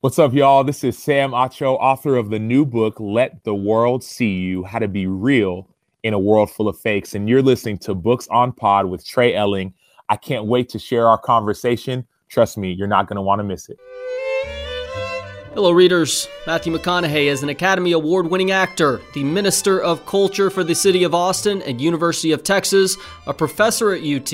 What's up, y'all? This is Sam Acho, author of the new book, Let the World See You How to Be Real in a World Full of Fakes. And you're listening to Books on Pod with Trey Elling. I can't wait to share our conversation. Trust me, you're not going to want to miss it. Hello, readers. Matthew McConaughey is an Academy Award winning actor, the Minister of Culture for the City of Austin and University of Texas, a professor at UT,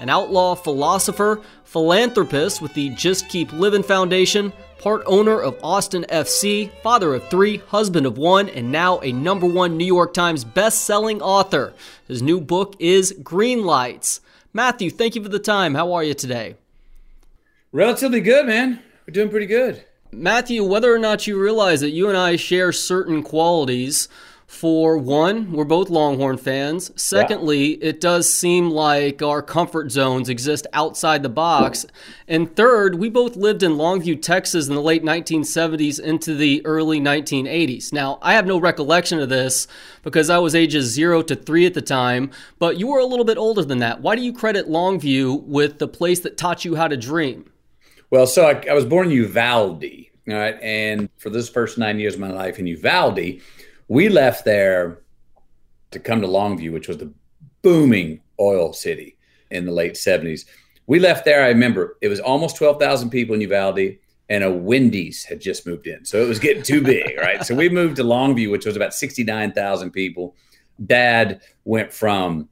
an outlaw philosopher, philanthropist with the Just Keep Living Foundation, part owner of Austin FC, father of three, husband of one, and now a number one New York Times best-selling author. His new book is Green Lights. Matthew, thank you for the time. How are you today? Relatively good, man. We're doing pretty good. Matthew, whether or not you realize that you and I share certain qualities, for one, we're both Longhorn fans. Secondly, yeah. it does seem like our comfort zones exist outside the box. And third, we both lived in Longview, Texas in the late 1970s into the early 1980s. Now, I have no recollection of this because I was ages zero to three at the time, but you were a little bit older than that. Why do you credit Longview with the place that taught you how to dream? Well, so I, I was born in Uvalde, all right, and for this first nine years of my life in Uvalde, we left there to come to Longview, which was the booming oil city in the late seventies. We left there. I remember it was almost twelve thousand people in Uvalde, and a Wendy's had just moved in, so it was getting too big, right? So we moved to Longview, which was about sixty nine thousand people. Dad went from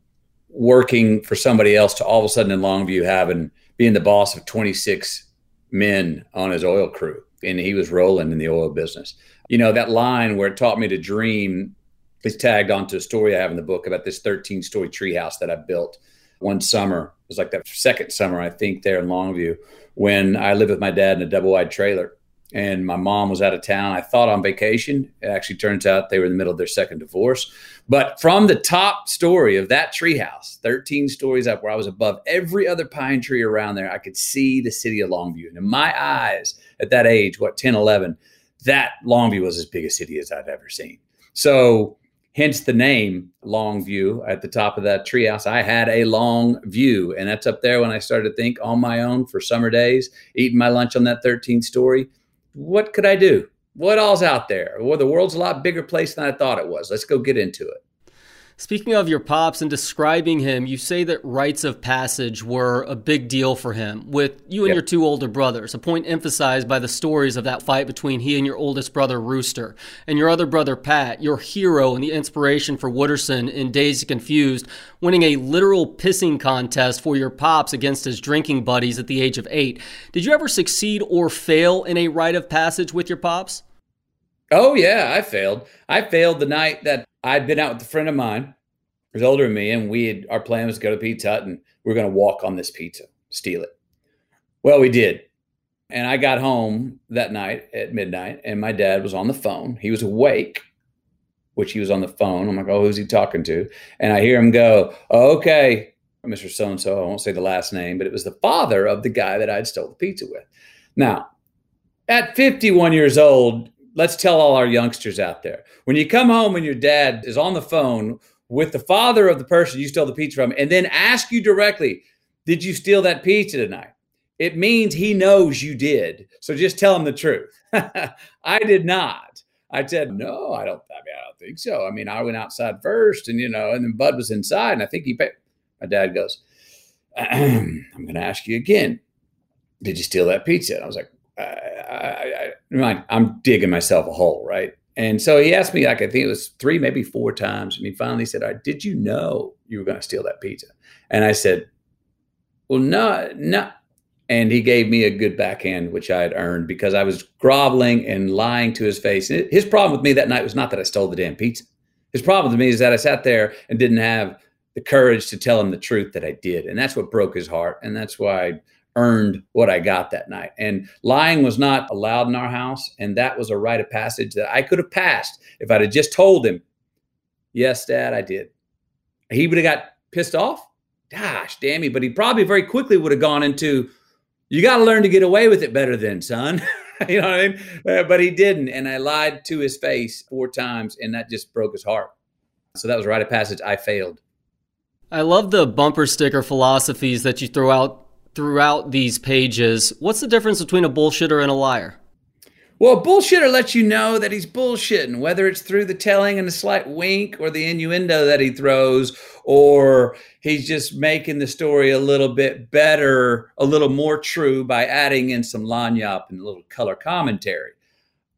working for somebody else to all of a sudden in Longview having being the boss of twenty six men on his oil crew, and he was rolling in the oil business. You know, that line where it taught me to dream is tagged onto a story I have in the book about this 13 story treehouse that I built one summer. It was like that second summer, I think, there in Longview when I lived with my dad in a double wide trailer and my mom was out of town. I thought on vacation. It actually turns out they were in the middle of their second divorce. But from the top story of that treehouse, 13 stories up, where I was above every other pine tree around there, I could see the city of Longview. And in my eyes, at that age, what, 10, 11, that Longview was as big a city as I've ever seen. So, hence the name Longview at the top of that treehouse. I had a long view, and that's up there when I started to think on my own for summer days, eating my lunch on that 13th story what could I do? What all's out there? Well, the world's a lot bigger place than I thought it was. Let's go get into it. Speaking of your pops and describing him, you say that rites of passage were a big deal for him with you and yep. your two older brothers, a point emphasized by the stories of that fight between he and your oldest brother, Rooster, and your other brother, Pat, your hero and the inspiration for Wooderson in Dazed Confused, winning a literal pissing contest for your pops against his drinking buddies at the age of eight. Did you ever succeed or fail in a rite of passage with your pops? Oh, yeah, I failed. I failed the night that I'd been out with a friend of mine who's older than me, and we had our plan was to go to Pizza Hut and we going to walk on this pizza, steal it. Well, we did. And I got home that night at midnight, and my dad was on the phone. He was awake, which he was on the phone. I'm like, oh, who's he talking to? And I hear him go, okay, Mr. So and so. I won't say the last name, but it was the father of the guy that I'd stole the pizza with. Now, at 51 years old, let's tell all our youngsters out there when you come home and your dad is on the phone with the father of the person you stole the pizza from and then ask you directly, Did you steal that pizza tonight? It means he knows you did. So just tell him the truth. I did not. I said, No, I don't, I mean, I don't think so. I mean, I went outside first and, you know, and then Bud was inside and I think he paid. My dad goes, I'm going to ask you again. Did you steal that pizza? And I was like, I, I, I'm digging myself a hole, right? And so he asked me, like, I think it was three, maybe four times. And he finally said, right, Did you know you were going to steal that pizza? And I said, Well, no, no. And he gave me a good backhand, which I had earned because I was groveling and lying to his face. And his problem with me that night was not that I stole the damn pizza. His problem with me is that I sat there and didn't have the courage to tell him the truth that I did. And that's what broke his heart. And that's why earned what I got that night. And lying was not allowed in our house. And that was a rite of passage that I could have passed if I'd have just told him, Yes, Dad, I did. He would have got pissed off. Gosh, damn it. But he probably very quickly would have gone into, You got to learn to get away with it better than, son. you know what I mean? Uh, but he didn't. And I lied to his face four times, and that just broke his heart. So that was a rite of passage. I failed. I love the bumper sticker philosophies that you throw out throughout these pages. What's the difference between a bullshitter and a liar? Well, a bullshitter lets you know that he's bullshitting, whether it's through the telling and a slight wink or the innuendo that he throws, or he's just making the story a little bit better, a little more true by adding in some lagniappe and a little color commentary.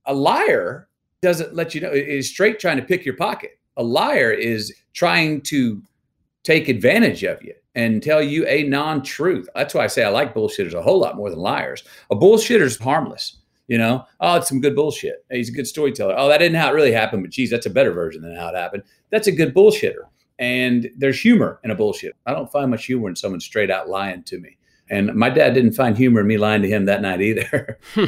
A liar doesn't let you know, is straight trying to pick your pocket. A liar is trying to take advantage of you and tell you a non truth. That's why I say I like bullshitters a whole lot more than liars. A bullshitter's harmless you know, oh, it's some good bullshit. He's a good storyteller. Oh, that didn't how it really happened, but geez, that's a better version than how it happened. That's a good bullshitter. And there's humor in a bullshit. I don't find much humor in someone straight out lying to me. And my dad didn't find humor in me lying to him that night either. Hmm.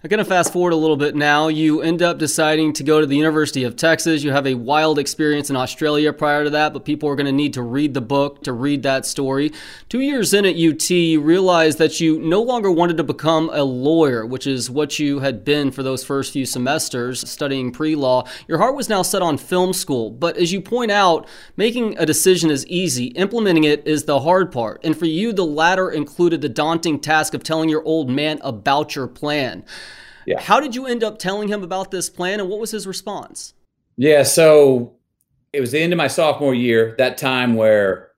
I'm going to fast forward a little bit now. You end up deciding to go to the University of Texas. You have a wild experience in Australia prior to that, but people are going to need to read the book to read that story. Two years in at UT, you realized that you no longer wanted to become a lawyer, which is what you had been for those first few semesters studying pre law. Your heart was now set on film school. But as you point out, making a decision is easy, implementing it is the hard part. And for you, the latter included the daunting task of telling your old man about your plan. Yeah. How did you end up telling him about this plan and what was his response? Yeah, so it was the end of my sophomore year, that time where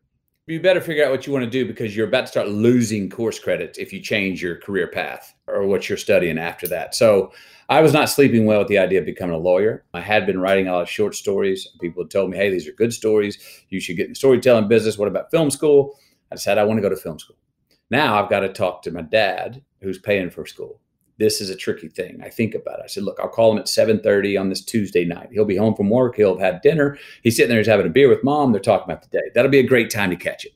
you better figure out what you want to do because you're about to start losing course credits if you change your career path or what you're studying after that. So I was not sleeping well with the idea of becoming a lawyer. I had been writing a lot of short stories. People had told me, hey, these are good stories. You should get in the storytelling business. What about film school? I said, I want to go to film school. Now I've got to talk to my dad, who's paying for school this is a tricky thing. I think about it. I said, look, I'll call him at 7:30 on this Tuesday night. He'll be home from work. He'll have had dinner. He's sitting there, he's having a beer with mom. They're talking about the day. That'll be a great time to catch it.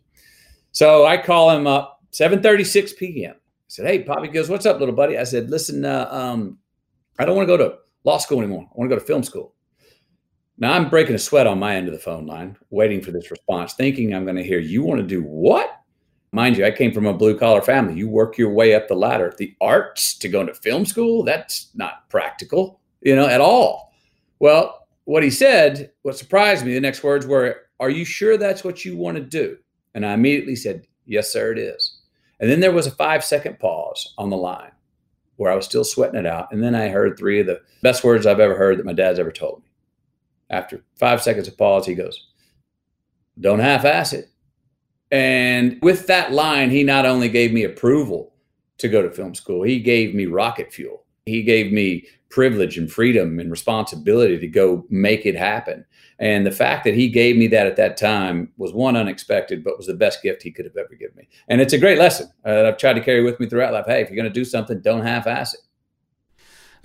So I call him up 7:36 p.m. I said, hey, Poppy goes, what's up, little buddy? I said, listen, uh, um, I don't want to go to law school anymore. I want to go to film school. Now I'm breaking a sweat on my end of the phone line, waiting for this response, thinking I'm going to hear, you want to do what? Mind you, I came from a blue collar family. You work your way up the ladder. The arts to go into film school, that's not practical, you know, at all. Well, what he said, what surprised me, the next words were, Are you sure that's what you want to do? And I immediately said, Yes, sir, it is. And then there was a five second pause on the line where I was still sweating it out. And then I heard three of the best words I've ever heard that my dad's ever told me. After five seconds of pause, he goes, Don't half ass it. And with that line, he not only gave me approval to go to film school, he gave me rocket fuel. He gave me privilege and freedom and responsibility to go make it happen. And the fact that he gave me that at that time was one unexpected, but was the best gift he could have ever given me. And it's a great lesson uh, that I've tried to carry with me throughout life. Hey, if you're going to do something, don't half ass it.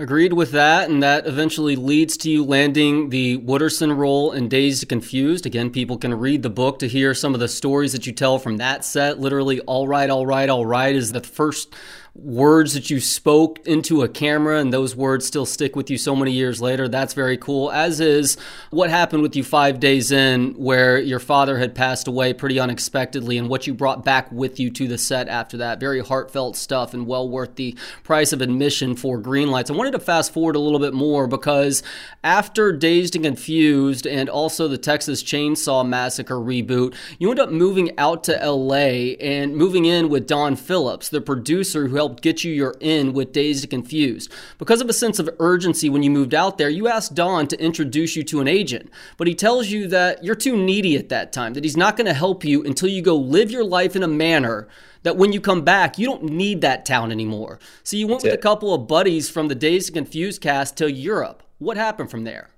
Agreed with that, and that eventually leads to you landing the Wooderson role in Dazed and Confused. Again, people can read the book to hear some of the stories that you tell from that set. Literally, all right, all right, all right is the first words that you spoke into a camera and those words still stick with you so many years later. That's very cool. As is what happened with you five days in, where your father had passed away pretty unexpectedly, and what you brought back with you to the set after that. Very heartfelt stuff and well worth the price of admission for green lights. I wanted to fast forward a little bit more because after Dazed and Confused and also the Texas Chainsaw Massacre reboot, you end up moving out to LA and moving in with Don Phillips, the producer who helped get you your in with Dazed and Confused. Because of a sense of urgency when you moved out there, you asked Don to introduce you to an agent, but he tells you that you're too needy at that time, that he's not going to help you until you go live your life in a manner that when you come back, you don't need that town anymore. So you went That's with it. a couple of buddies from the Dazed and Confused cast to Europe. What happened from there?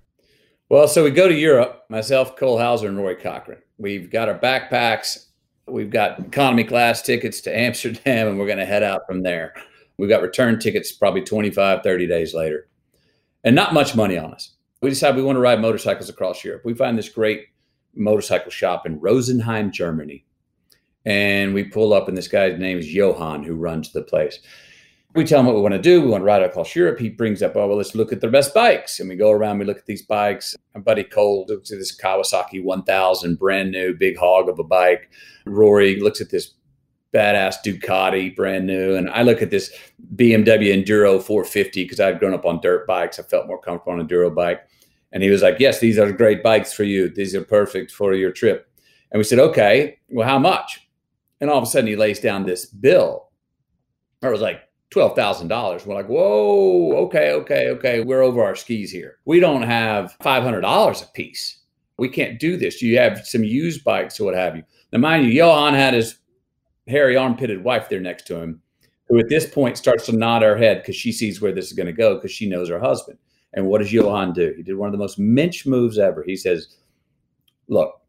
Well, so we go to Europe, myself, Cole Hauser, and Rory Cochrane. We've got our backpacks We've got economy class tickets to Amsterdam, and we're going to head out from there. We've got return tickets probably 25, 30 days later, and not much money on us. We decide we want to ride motorcycles across Europe. We find this great motorcycle shop in Rosenheim, Germany. And we pull up, and this guy's name is Johan, who runs the place we tell him what we want to do. We want to ride across Europe. He brings up, oh, well, let's look at the best bikes. And we go around, we look at these bikes. My buddy Cole looks at this Kawasaki 1000, brand new, big hog of a bike. Rory looks at this badass Ducati, brand new. And I look at this BMW Enduro 450 because I've grown up on dirt bikes. I felt more comfortable on a Enduro bike. And he was like, yes, these are great bikes for you. These are perfect for your trip. And we said, okay, well, how much? And all of a sudden he lays down this bill. I was like, twelve thousand dollars. We're like, whoa, okay, okay, okay. We're over our skis here. We don't have five hundred dollars a piece. We can't do this. You have some used bikes or what have you. Now, mind you, Johan had his hairy armpitted wife there next to him, who at this point starts to nod her head because she sees where this is going to go because she knows her husband. And what does Johan do? He did one of the most mensch moves ever. He says, Look,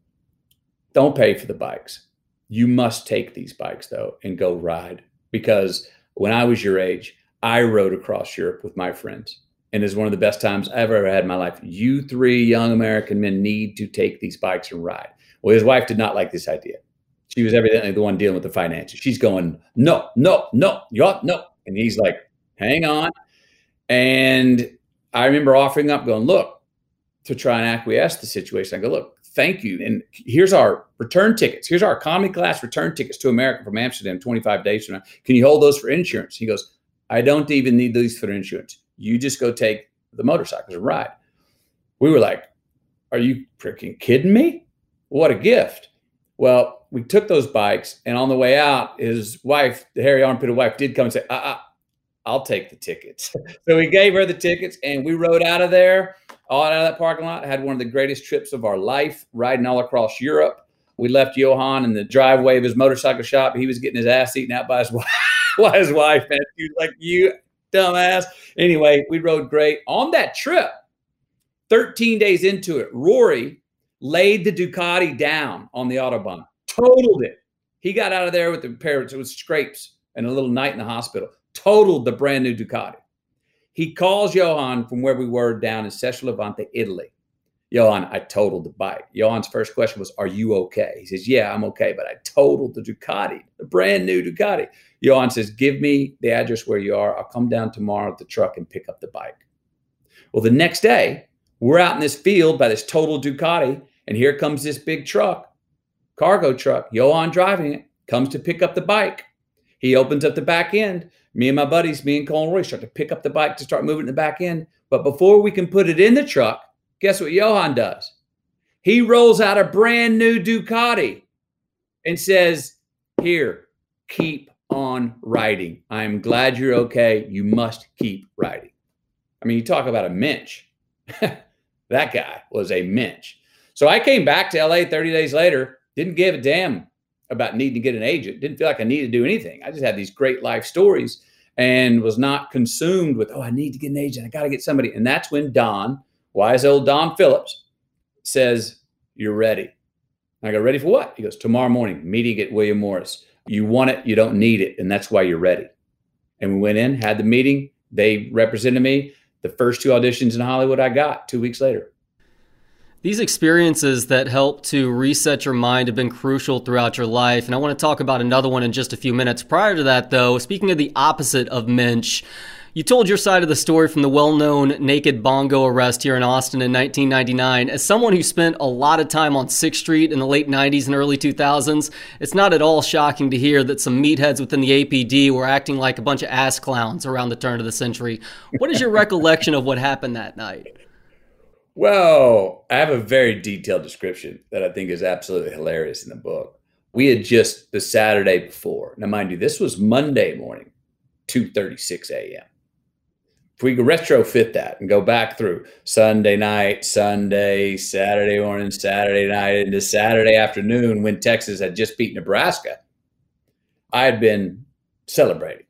don't pay for the bikes. You must take these bikes though and go ride because when I was your age, I rode across Europe with my friends. And it's one of the best times I've ever had in my life. You three young American men need to take these bikes and ride. Well, his wife did not like this idea. She was evidently the one dealing with the finances. She's going, no, no, no, you no. And he's like, hang on. And I remember offering up, going, look, to try and acquiesce the situation. I go, look, thank you. And here's our return tickets. Here's our economy class return tickets to America from Amsterdam 25 days from now. Can you hold those for insurance? He goes, I don't even need these for insurance. You just go take the motorcycles and ride. We were like, Are you freaking kidding me? What a gift. Well, we took those bikes, and on the way out, his wife, the hairy armpit wife, did come and say, uh, uh I'll take the tickets. so we gave her the tickets and we rode out of there, all out of that parking lot. Had one of the greatest trips of our life, riding all across Europe. We left Johan in the driveway of his motorcycle shop. He was getting his ass eaten out by his wife. by his wife, man. She was like, "You dumbass." Anyway, we rode great on that trip. Thirteen days into it, Rory laid the Ducati down on the autobahn, totaled it. He got out of there with the parents. It was scrapes and a little night in the hospital totaled the brand new Ducati. He calls Johan from where we were down in Sestri Levante, Italy. Johan, I totaled the bike. Johan's first question was, Are you okay? He says, Yeah, I'm okay, but I totaled the Ducati, the brand new Ducati. Johan says, Give me the address where you are. I'll come down tomorrow at the truck and pick up the bike. Well, the next day, we're out in this field by this total Ducati, and here comes this big truck, cargo truck. Johan driving it, comes to pick up the bike. He opens up the back end me and my buddies, me and Cole and Rory, start to pick up the bike to start moving the back end. But before we can put it in the truck, guess what Johan does? He rolls out a brand new Ducati and says, Here, keep on riding. I'm glad you're okay. You must keep riding. I mean, you talk about a mensch. that guy was a mensch. So I came back to LA 30 days later, didn't give a damn about needing to get an agent. Didn't feel like I needed to do anything. I just had these great life stories and was not consumed with, oh, I need to get an agent. I got to get somebody. And that's when Don, wise old Don Phillips, says, You're ready. And I go, Ready for what? He goes, Tomorrow morning, meeting at William Morris. You want it, you don't need it. And that's why you're ready. And we went in, had the meeting. They represented me. The first two auditions in Hollywood I got two weeks later. These experiences that help to reset your mind have been crucial throughout your life. And I want to talk about another one in just a few minutes. Prior to that, though, speaking of the opposite of Mensch, you told your side of the story from the well known Naked Bongo arrest here in Austin in 1999. As someone who spent a lot of time on 6th Street in the late 90s and early 2000s, it's not at all shocking to hear that some meatheads within the APD were acting like a bunch of ass clowns around the turn of the century. What is your recollection of what happened that night? Well, I have a very detailed description that I think is absolutely hilarious in the book. We had just the Saturday before. Now, mind you, this was Monday morning, 2:36 a.m. If we could retrofit that and go back through Sunday night, Sunday, Saturday morning, Saturday night, into Saturday afternoon when Texas had just beat Nebraska, I had been celebrating.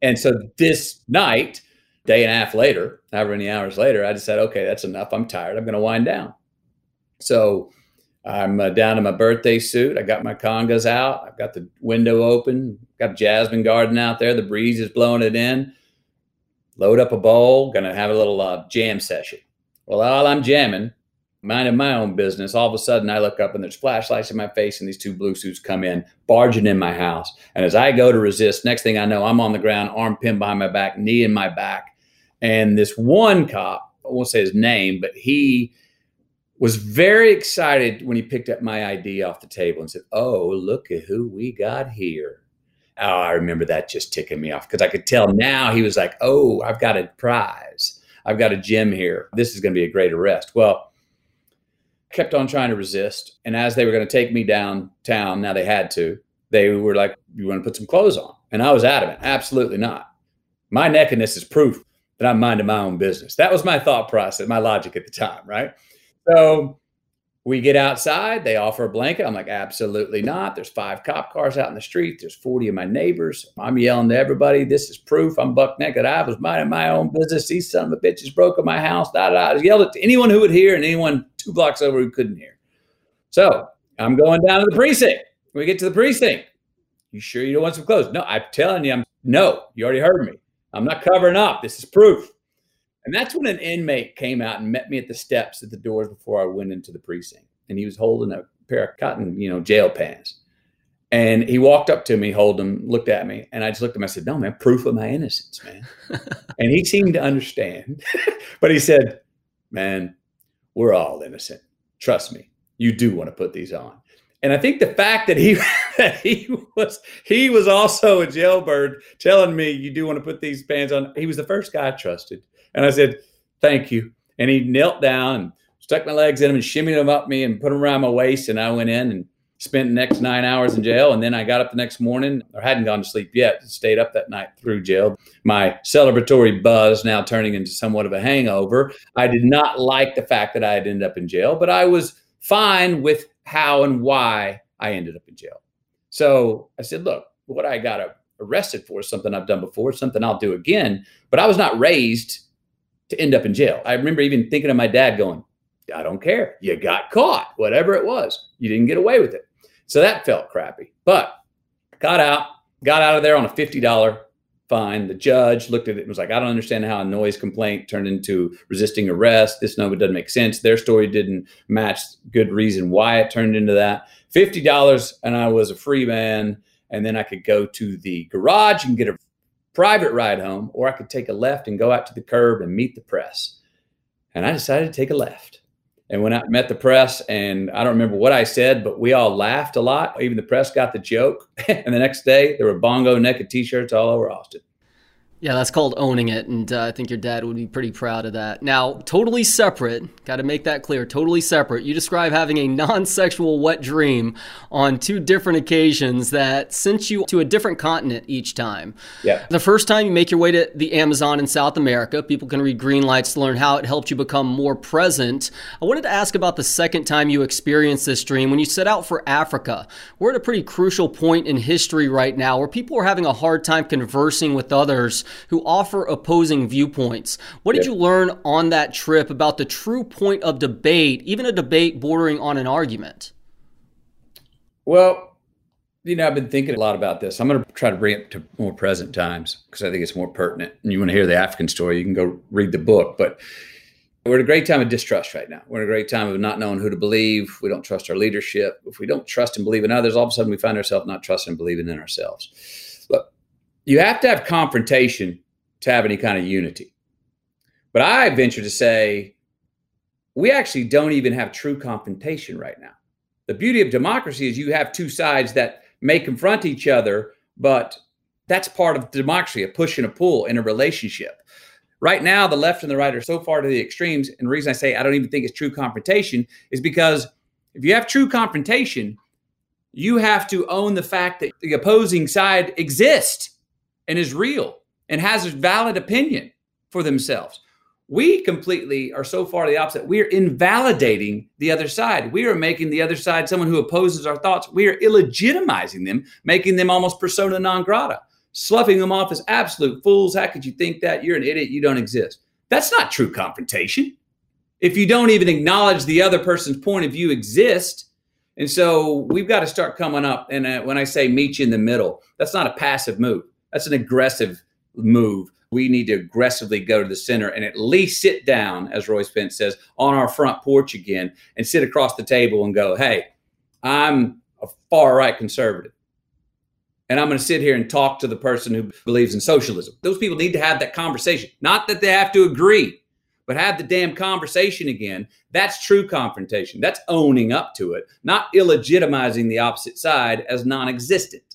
And so this night, day and a half later, however many hours later, I decided, okay, that's enough. I'm tired. I'm going to wind down. So I'm uh, down in my birthday suit. I got my congas out. I've got the window open. Got jasmine garden out there. The breeze is blowing it in. Load up a bowl. Going to have a little uh, jam session. Well, while I'm jamming, minding my own business, all of a sudden I look up and there's flashlights in my face and these two blue suits come in, barging in my house. And as I go to resist, next thing I know, I'm on the ground, arm pinned behind my back, knee in my back and this one cop, I won't say his name, but he was very excited when he picked up my ID off the table and said, Oh, look at who we got here. Oh, I remember that just ticking me off because I could tell now he was like, Oh, I've got a prize. I've got a gem here. This is going to be a great arrest. Well, kept on trying to resist. And as they were going to take me downtown, now they had to, they were like, You want to put some clothes on? And I was adamant, absolutely not. My nakedness is proof that I'm minding my own business. That was my thought process, my logic at the time, right? So we get outside, they offer a blanket. I'm like, absolutely not. There's five cop cars out in the street. There's 40 of my neighbors. I'm yelling to everybody, this is proof. I'm buck naked. I was minding my own business. These son of a bitches broke in my house. Da, Da, da. I yelled it to anyone who would hear and anyone two blocks over who couldn't hear. So I'm going down to the precinct. We get to the precinct. You sure you don't want some clothes? No, I'm telling you, I'm no, you already heard me. I'm not covering up. This is proof. And that's when an inmate came out and met me at the steps at the doors before I went into the precinct. And he was holding a pair of cotton, you know, jail pants. And he walked up to me, hold them, looked at me, and I just looked at him. I said, "No, man, proof of my innocence, man." and he seemed to understand, but he said, "Man, we're all innocent. Trust me. You do want to put these on." And I think the fact that he that he was he was also a jailbird telling me you do want to put these pants on. He was the first guy I trusted and I said, Thank you. And he knelt down and stuck my legs in them and shimmied them up me and put them around my waist. And I went in and spent the next nine hours in jail. And then I got up the next morning, or hadn't gone to sleep yet, stayed up that night through jail. My celebratory buzz now turning into somewhat of a hangover. I did not like the fact that I had ended up in jail, but I was fine with how and why I ended up in jail. So I said, look, what I got arrested for is something I've done before, something I'll do again. But I was not raised to end up in jail. I remember even thinking of my dad going, I don't care. You got caught, whatever it was. You didn't get away with it. So that felt crappy. But got out, got out of there on a $50 fine. The judge looked at it and was like, I don't understand how a noise complaint turned into resisting arrest. This number doesn't make sense. Their story didn't match good reason why it turned into that. $50 and I was a free man. And then I could go to the garage and get a private ride home, or I could take a left and go out to the curb and meet the press. And I decided to take a left and out and met the press. And I don't remember what I said, but we all laughed a lot. Even the press got the joke. and the next day, there were bongo naked t shirts all over Austin. Yeah, that's called owning it. And uh, I think your dad would be pretty proud of that. Now, totally separate, got to make that clear, totally separate. You describe having a non sexual wet dream on two different occasions that sent you to a different continent each time. Yeah. The first time you make your way to the Amazon in South America, people can read Green Lights to learn how it helped you become more present. I wanted to ask about the second time you experienced this dream when you set out for Africa. We're at a pretty crucial point in history right now where people are having a hard time conversing with others who offer opposing viewpoints. What did yep. you learn on that trip about the true point of debate, even a debate bordering on an argument? Well, you know, I've been thinking a lot about this. I'm going to try to bring it to more present times because I think it's more pertinent. And you want to hear the African story, you can go read the book. But we're at a great time of distrust right now. We're at a great time of not knowing who to believe. We don't trust our leadership. If we don't trust and believe in others, all of a sudden we find ourselves not trusting and believing in ourselves you have to have confrontation to have any kind of unity. But I venture to say we actually don't even have true confrontation right now. The beauty of democracy is you have two sides that may confront each other, but that's part of democracy, a push and a pull in a relationship. Right now, the left and the right are so far to the extremes. And the reason I say I don't even think it's true confrontation is because if you have true confrontation, you have to own the fact that the opposing side exists and is real and has a valid opinion for themselves. We completely are so far the opposite. We are invalidating the other side. We are making the other side someone who opposes our thoughts. We are illegitimizing them, making them almost persona non grata, sloughing them off as absolute fools. How could you think that? You're an idiot. You don't exist. That's not true confrontation. If you don't even acknowledge the other person's point of view exists, and so we've got to start coming up. And uh, when I say meet you in the middle, that's not a passive move. That's an aggressive move. We need to aggressively go to the center and at least sit down, as Roy Spence says, on our front porch again and sit across the table and go, hey, I'm a far right conservative. And I'm going to sit here and talk to the person who believes in socialism. Those people need to have that conversation. Not that they have to agree, but have the damn conversation again. That's true confrontation. That's owning up to it, not illegitimizing the opposite side as non existent.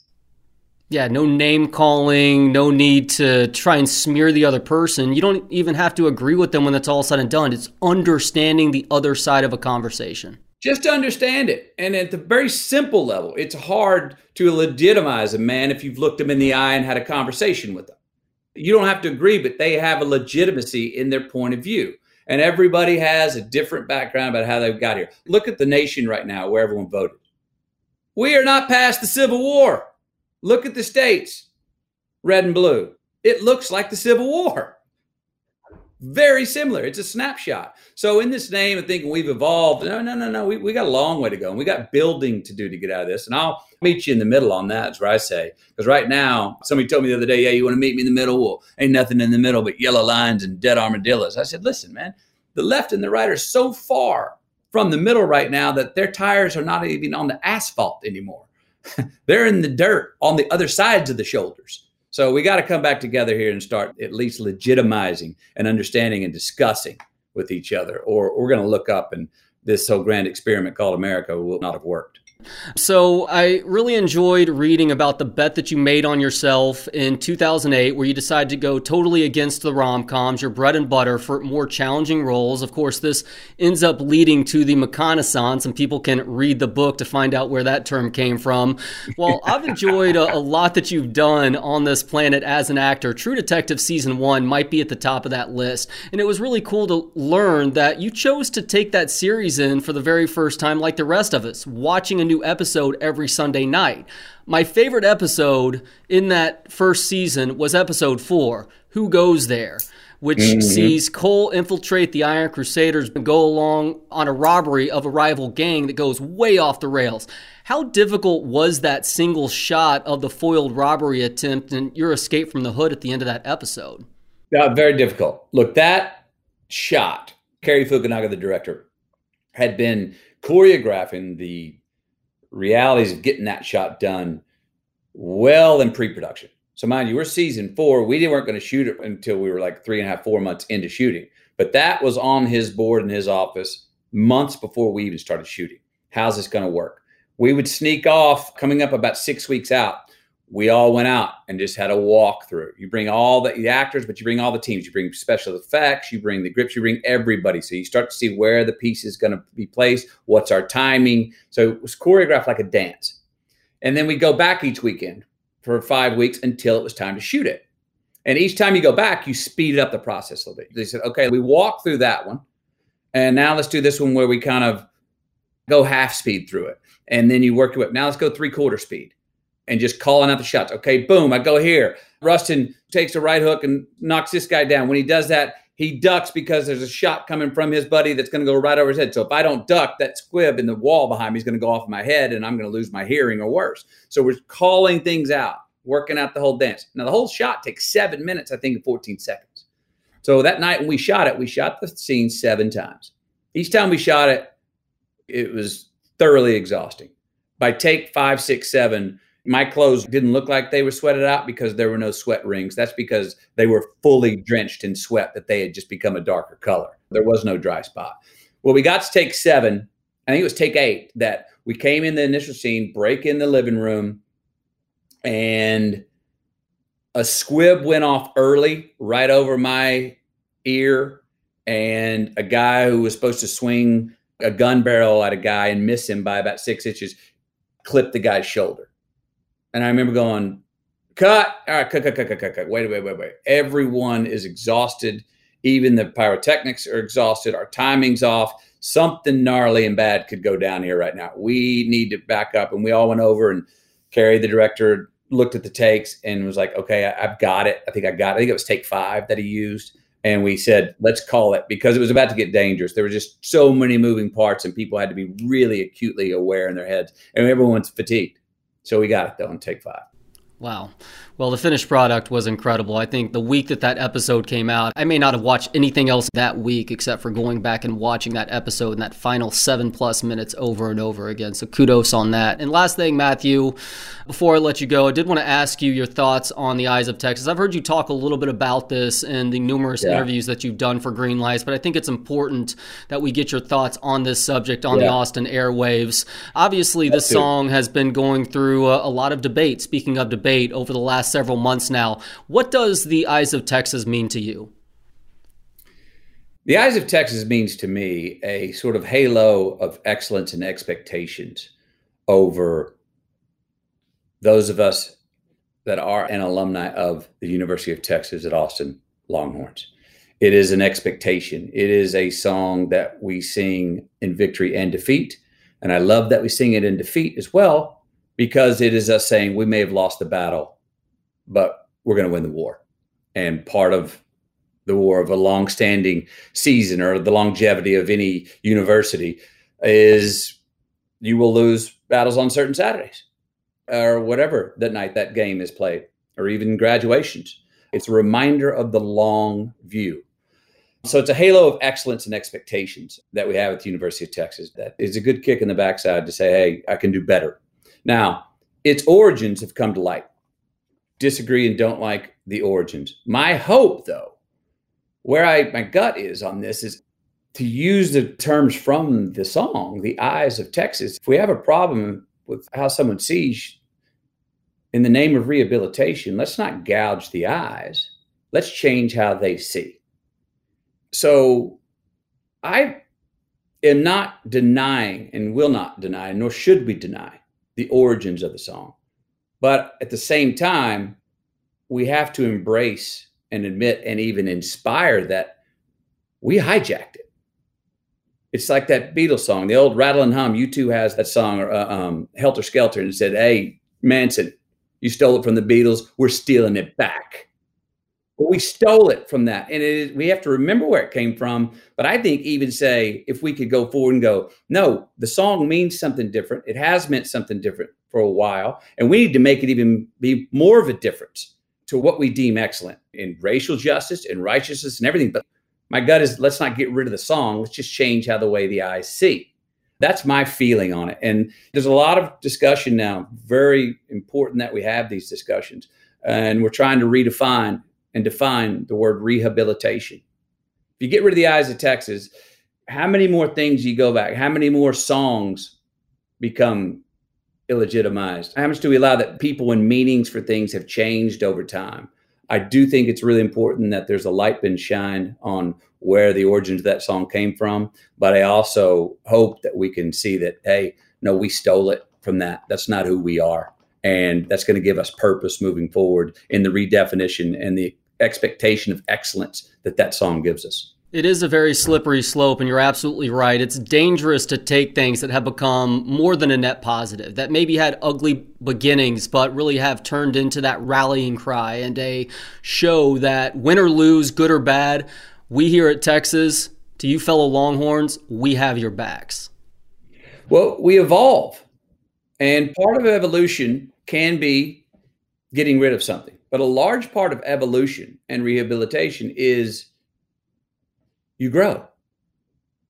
Yeah, no name calling, no need to try and smear the other person. You don't even have to agree with them when it's all said and done. It's understanding the other side of a conversation. Just to understand it. And at the very simple level, it's hard to legitimize a man if you've looked him in the eye and had a conversation with him. You don't have to agree, but they have a legitimacy in their point of view. And everybody has a different background about how they got here. Look at the nation right now where everyone voted. We are not past the Civil War. Look at the states, red and blue. It looks like the Civil War. Very similar. It's a snapshot. So, in this name of thinking we've evolved, no, no, no, no. We, we got a long way to go. And we got building to do to get out of this. And I'll meet you in the middle on that, is what I say. Because right now, somebody told me the other day, yeah, you want to meet me in the middle? Well, ain't nothing in the middle but yellow lines and dead armadillos. I said, listen, man, the left and the right are so far from the middle right now that their tires are not even on the asphalt anymore. They're in the dirt on the other sides of the shoulders. So we got to come back together here and start at least legitimizing and understanding and discussing with each other, or we're going to look up and this whole grand experiment called America will not have worked. So I really enjoyed reading about the bet that you made on yourself in 2008, where you decided to go totally against the rom coms, your bread and butter, for more challenging roles. Of course, this ends up leading to the McConaissance, and people can read the book to find out where that term came from. Well, I've enjoyed a, a lot that you've done on this planet as an actor. True Detective season one might be at the top of that list, and it was really cool to learn that you chose to take that series in for the very first time, like the rest of us, watching a new episode every Sunday night. My favorite episode in that first season was episode four Who Goes There? Which mm-hmm. sees Cohle infiltrate the Iron Crusaders and go along on a robbery of a rival gang that goes way off the rails. How difficult was that single shot of the foiled robbery attempt and your escape from the hood at the end of that episode? Yeah, very difficult. Look, that shot, Cary Fukunaga, the director, had been choreographing the realities of getting that shot done well in pre-production. So mind you, we're season four. We weren't going to shoot it until we were like three and a half, four months into shooting. But that was on his board in his office months before we even started shooting. How's this going to work? We would sneak off coming up about six weeks out we all went out and just had a walkthrough. You bring all the, the, actors, but you bring all the teams. You bring special effects, you bring the grips, you bring everybody. So you start to see where the piece is going to be placed, what's our timing. So it was choreographed like a dance. And then we go back each weekend for five weeks until it was time to shoot it. And each time you go back, you speed up the process a little bit. They said, okay, we walk through that one. And now let's do this one where we kind of go half speed through it. And then you work your way. Now let's go three quarter speed and just calling out the shots. Okay, boom, I go here. Rustin takes a right hook and knocks this guy down. When he does that, he ducks because there's a shot coming from his buddy that's going to go right over his head. So if I don't duck, that squib in the wall behind me is going to go off my head and I'm going to lose my hearing or worse. So we're calling things out, working out the whole dance. Now, the whole shot takes seven minutes, I think, and 14 seconds. So that night when we shot it, we shot the scene seven times. Each time we shot it, it was thoroughly exhausting. By take five, six, seven, my clothes didn't look like they were sweated out because there were no sweat rings. That's because they were fully drenched in sweat that they had just become a darker color. There was no dry spot. Well, we got to take seven. I think it was take eight that we came in the initial scene, break in the living room, and a squib went off early right over my ear. And a guy who was supposed to swing a gun barrel at a guy and miss him by about six inches clipped the guy's shoulder. And I remember going, cut. All right, cut, cut, cut, cut, cut, cut. Wait, wait, wait, wait. Everyone is exhausted. Even the pyrotechnics are exhausted. Our timing's off. Something gnarly and bad could go down here right now. We need to back up. And we all went over and Cary, the director, looked at the takes and was like, okay, I, have got it. I think I got it. I think it was take five that he used. And we said, let's call it because it was about to get dangerous. There were just so many moving parts and people had to be really acutely aware in their heads. And everyone's fatigued. So we got it though and take five. Wow. Well, the finished product was incredible. I think the week that that episode came out, I may not have watched anything else that week except for going back and watching that episode and that final seven plus minutes over and over again. So kudos on that. And last thing, Matthew, before I let you go, I did want to ask you your thoughts on the Eyes of Texas. I've heard you talk a little bit about this in the numerous yeah. interviews that you've done for Green Lights, but I think it's important that we get your thoughts on this subject on yeah. the Austin airwaves. Obviously, this song has been going through a, a lot of debate. Speaking of debate, over the last several months now. What does the Eyes of Texas mean to you? The Eyes of Texas means to me a sort of halo of excellence and expectations over those of us that are an alumni of the University of Texas at Austin Longhorns. It is an expectation. It is a song that we sing in victory and defeat. And I love that we sing it in defeat as well, because it is us saying we may have lost the battle, but we're going to win the war. And part of the war of a long-standing season or the longevity of any university is you will lose battles on certain Saturdays or whatever that night that game is played, or even graduations. It's a reminder of the long view. So it's a halo of excellence and expectations that we have at the University of Texas that is a good kick in the backside to say, hey, I can do better. Now, its origins have come to light. Disagree and don't like the origins. My hope, though, where I my gut is on this is to use the terms from the song, the eyes of Texas. If we have a problem with how someone sees in the name of rehabilitation, let's not gouge the eyes. Let's change how they see. So I am not denying and will not deny, nor should we deny the origins of the song. But at the same time, we have to embrace and admit and even inspire that we hijacked it. It's like that Beatles song, the old Rattle and Hum. U2 has that song, uh, um, Helter Skelter, and said, Hey, Manson, you stole it from the Beatles. We're stealing it back. But we stole it from that. And we have to remember where it came from. But I think even say, if we could go forward and go, no, the song means something different. It has meant something different for a while. And we need to make it even be more of a difference to what we deem excellent in racial justice and righteousness and everything. But my gut is let's not get rid of the song. Let's just change how the way the eyes see. That's my feeling on it. And there's a lot of discussion now. Very important that we have these discussions. And we're trying to redefine and define the word rehabilitation. If you get rid of the eyes of Texas, how many more things you go back? How many more songs become illegitimized? How much do we allow that people and meanings for things have changed over time? I do think it's really important that there's a light been shined on where the origins of that song came from. But I also hope that we can see that, hey, no, we stole it from that. That's not who we are. And that's going to give us purpose moving forward in the redefinition and the expectation of excellence that that song gives us. It is a very slippery slope, and you're absolutely right. It's dangerous to take things that have become more than a net positive, that maybe had ugly beginnings, but really have turned into that rallying cry and a show that win or lose, good or bad, we here at Texas, to you fellow Longhorns, we have your backs. Well, we evolve, and part of evolution can be getting rid of something. But a large part of evolution and rehabilitation is you grow.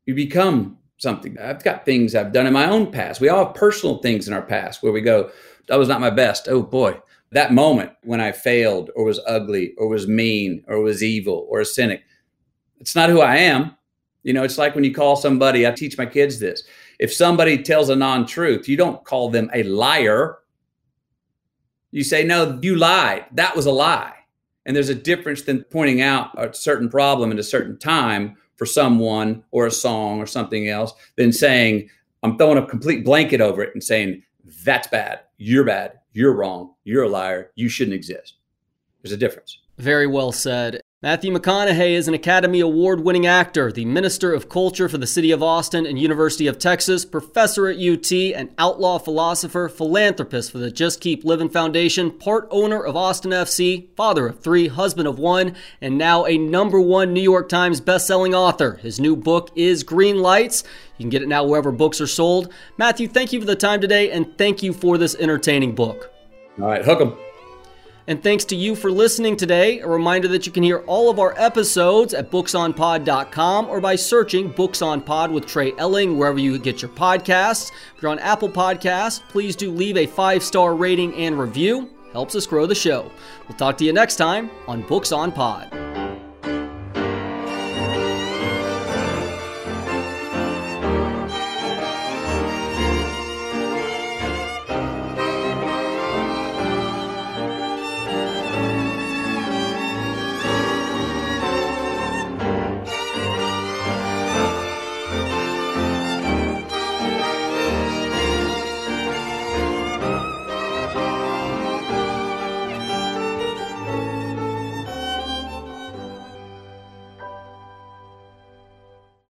You become something. I've got things I've done in my own past. We all have personal things in our past where we go, that was not my best. Oh boy. That moment when I failed or was ugly or was mean or was evil or a cynic, it's not who I am. You know, it's like when you call somebody, I teach my kids this. If somebody tells a non truth, you don't call them a liar. You say, no, you lied. That was a lie. And there's a difference than pointing out a certain problem at a certain time for someone or a song or something else than saying, I'm throwing a complete blanket over it and saying, that's bad. You're bad. You're wrong. You're a liar. You shouldn't exist. There's a difference. Very well said. Matthew McConaughey is an Academy Award winning actor, the Minister of Culture for the City of Austin and University of Texas, professor at UT, an outlaw philosopher, philanthropist for the Just Keep Living Foundation, part owner of Austin FC, father of three, husband of one, and now a number one New York Times bestselling author. His new book is Green Lights. You can get it now wherever books are sold. Matthew, thank you for the time today, and thank you for this entertaining book. All right, hook 'em. And thanks to you for listening today. A reminder that you can hear all of our episodes at booksonpod.com or by searching Books on Pod with Trey Elling wherever you get your podcasts. If you're on Apple Podcasts, please do leave a five star rating and review. Helps us grow the show. We'll talk to you next time on Books on Pod.